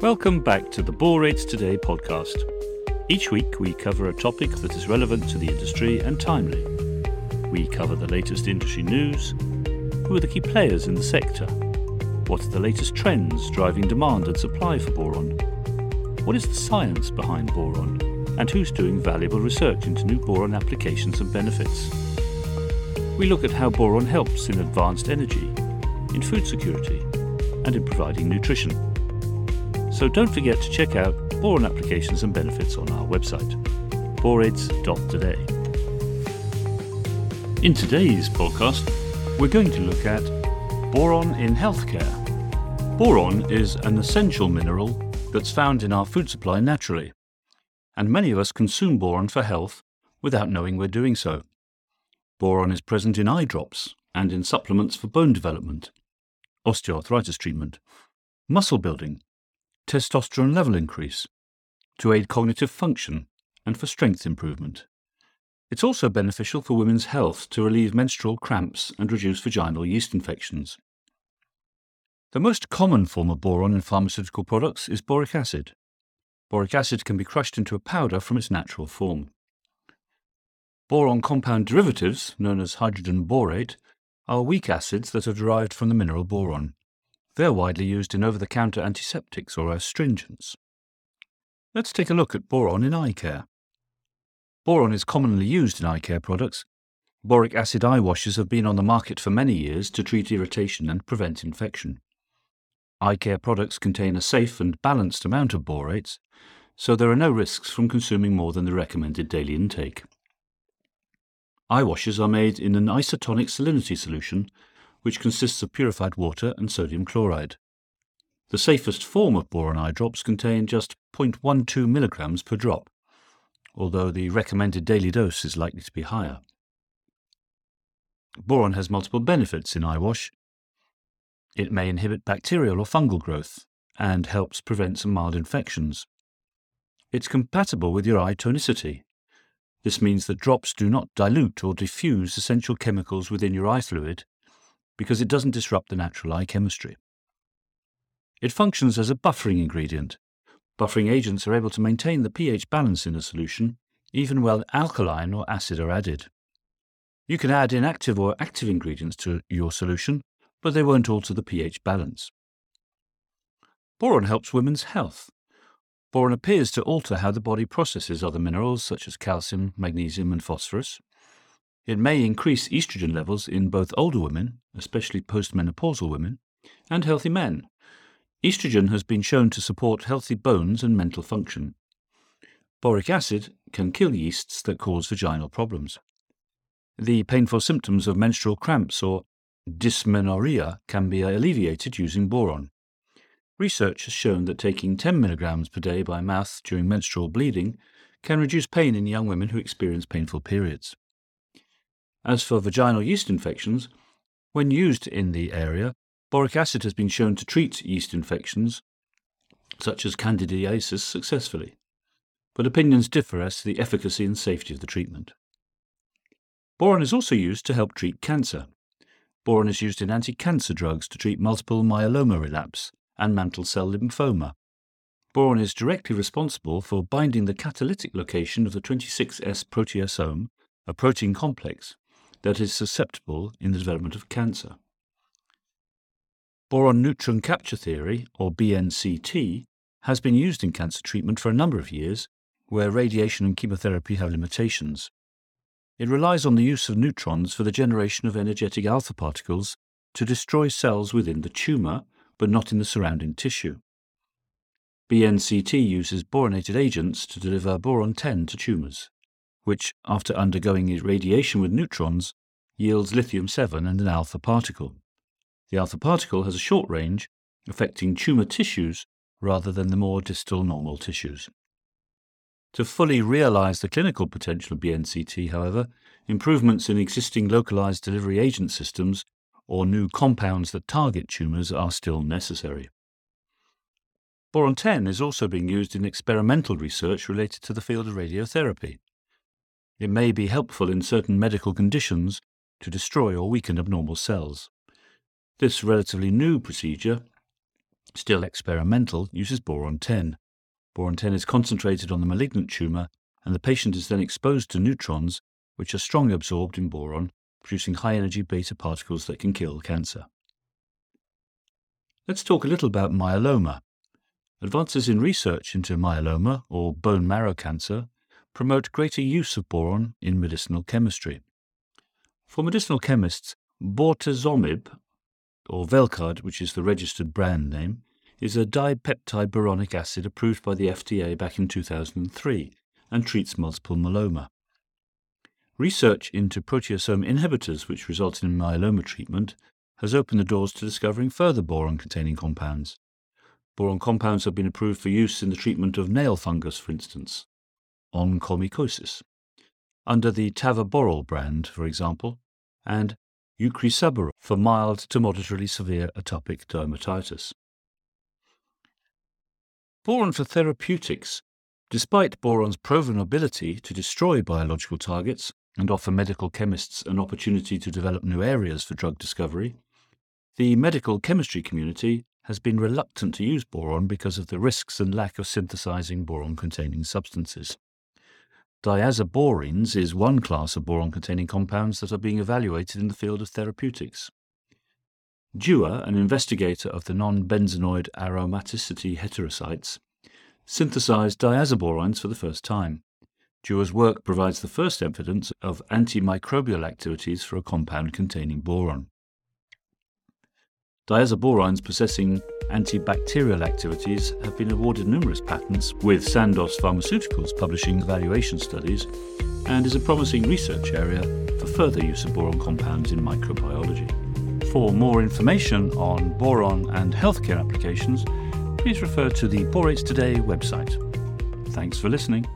Welcome back to the Borates Today podcast. Each week we cover a topic that is relevant to the industry and timely. We cover the latest industry news, who are the key players in the sector, what are the latest trends driving demand and supply for boron, what is the science behind boron, and who's doing valuable research into new boron applications and benefits. We look at how boron helps in advanced energy, in food security, and in providing nutrition. So don't forget to check out boron applications and benefits on our website, borates.today. In today's podcast, we're going to look at boron in healthcare. Boron is an essential mineral that's found in our food supply naturally, and many of us consume boron for health without knowing we're doing so. Boron is present in eye drops and in supplements for bone development, osteoarthritis treatment, muscle building, testosterone level increase, to aid cognitive function, and for strength improvement. It's also beneficial for women's health to relieve menstrual cramps and reduce vaginal yeast infections. The most common form of boron in pharmaceutical products is boric acid. Boric acid can be crushed into a powder from its natural form. Boron compound derivatives, known as hydrogen borate, are weak acids that are derived from the mineral boron. They are widely used in over the counter antiseptics or astringents. Let's take a look at boron in eye care. Boron is commonly used in eye care products. Boric acid eye washes have been on the market for many years to treat irritation and prevent infection. Eye care products contain a safe and balanced amount of borates, so there are no risks from consuming more than the recommended daily intake. Eye washes are made in an isotonic salinity solution, which consists of purified water and sodium chloride. The safest form of boron eye drops contain just 0.12 milligrams per drop, although the recommended daily dose is likely to be higher. Boron has multiple benefits in eye wash. It may inhibit bacterial or fungal growth and helps prevent some mild infections. It's compatible with your eye tonicity, this means that drops do not dilute or diffuse essential chemicals within your eye fluid because it doesn't disrupt the natural eye chemistry. It functions as a buffering ingredient. Buffering agents are able to maintain the pH balance in a solution even while alkaline or acid are added. You can add inactive or active ingredients to your solution, but they won't alter the pH balance. Boron helps women's health. Boron appears to alter how the body processes other minerals such as calcium, magnesium, and phosphorus. It may increase estrogen levels in both older women, especially postmenopausal women, and healthy men. Estrogen has been shown to support healthy bones and mental function. Boric acid can kill yeasts that cause vaginal problems. The painful symptoms of menstrual cramps or dysmenorrhea can be alleviated using boron. Research has shown that taking 10 milligrams per day by mouth during menstrual bleeding can reduce pain in young women who experience painful periods. As for vaginal yeast infections, when used in the area, boric acid has been shown to treat yeast infections such as candidiasis successfully, but opinions differ as to the efficacy and safety of the treatment. Boron is also used to help treat cancer. Boron is used in anti cancer drugs to treat multiple myeloma relapse and mantle cell lymphoma. Boron is directly responsible for binding the catalytic location of the 26S proteasome, a protein complex that is susceptible in the development of cancer. Boron neutron capture theory, or BNCT, has been used in cancer treatment for a number of years where radiation and chemotherapy have limitations. It relies on the use of neutrons for the generation of energetic alpha particles to destroy cells within the tumour but not in the surrounding tissue. BNCT uses boronated agents to deliver boron 10 to tumours, which, after undergoing irradiation with neutrons, yields lithium 7 and an alpha particle. The alpha particle has a short range, affecting tumour tissues rather than the more distal normal tissues. To fully realize the clinical potential of BNCT, however, improvements in existing localized delivery agent systems or new compounds that target tumours are still necessary. Boron 10 is also being used in experimental research related to the field of radiotherapy. It may be helpful in certain medical conditions to destroy or weaken abnormal cells. This relatively new procedure still experimental, uses boron 10. Boron 10 is concentrated on the malignant tumour, and the patient is then exposed to neutrons, which are strongly absorbed in boron, producing high energy beta particles that can kill cancer. Let's talk a little about myeloma. Advances in research into myeloma, or bone marrow cancer, promote greater use of boron in medicinal chemistry. For medicinal chemists, bortezomib, or Velcade, which is the registered brand name, is a dipeptide boronic acid approved by the FDA back in 2003 and treats multiple myeloma. Research into proteasome inhibitors, which result in myeloma treatment, has opened the doors to discovering further boron containing compounds. Boron compounds have been approved for use in the treatment of nail fungus, for instance, onychomycosis, under the tavaborole brand, for example, and eucrisaborol for mild to moderately severe atopic dermatitis. Boron for therapeutics. Despite boron's proven ability to destroy biological targets and offer medical chemists an opportunity to develop new areas for drug discovery, the medical chemistry community has been reluctant to use boron because of the risks and lack of synthesizing boron containing substances. Diazoborines is one class of boron containing compounds that are being evaluated in the field of therapeutics. Dewar, an investigator of the non benzenoid aromaticity heterocycles, synthesized diazoborines for the first time. Dewar's work provides the first evidence of antimicrobial activities for a compound containing boron. Diazoborines possessing antibacterial activities have been awarded numerous patents, with Sandoz Pharmaceuticals publishing evaluation studies, and is a promising research area for further use of boron compounds in microbiology. For more information on boron and healthcare applications, please refer to the Borates Today website. Thanks for listening.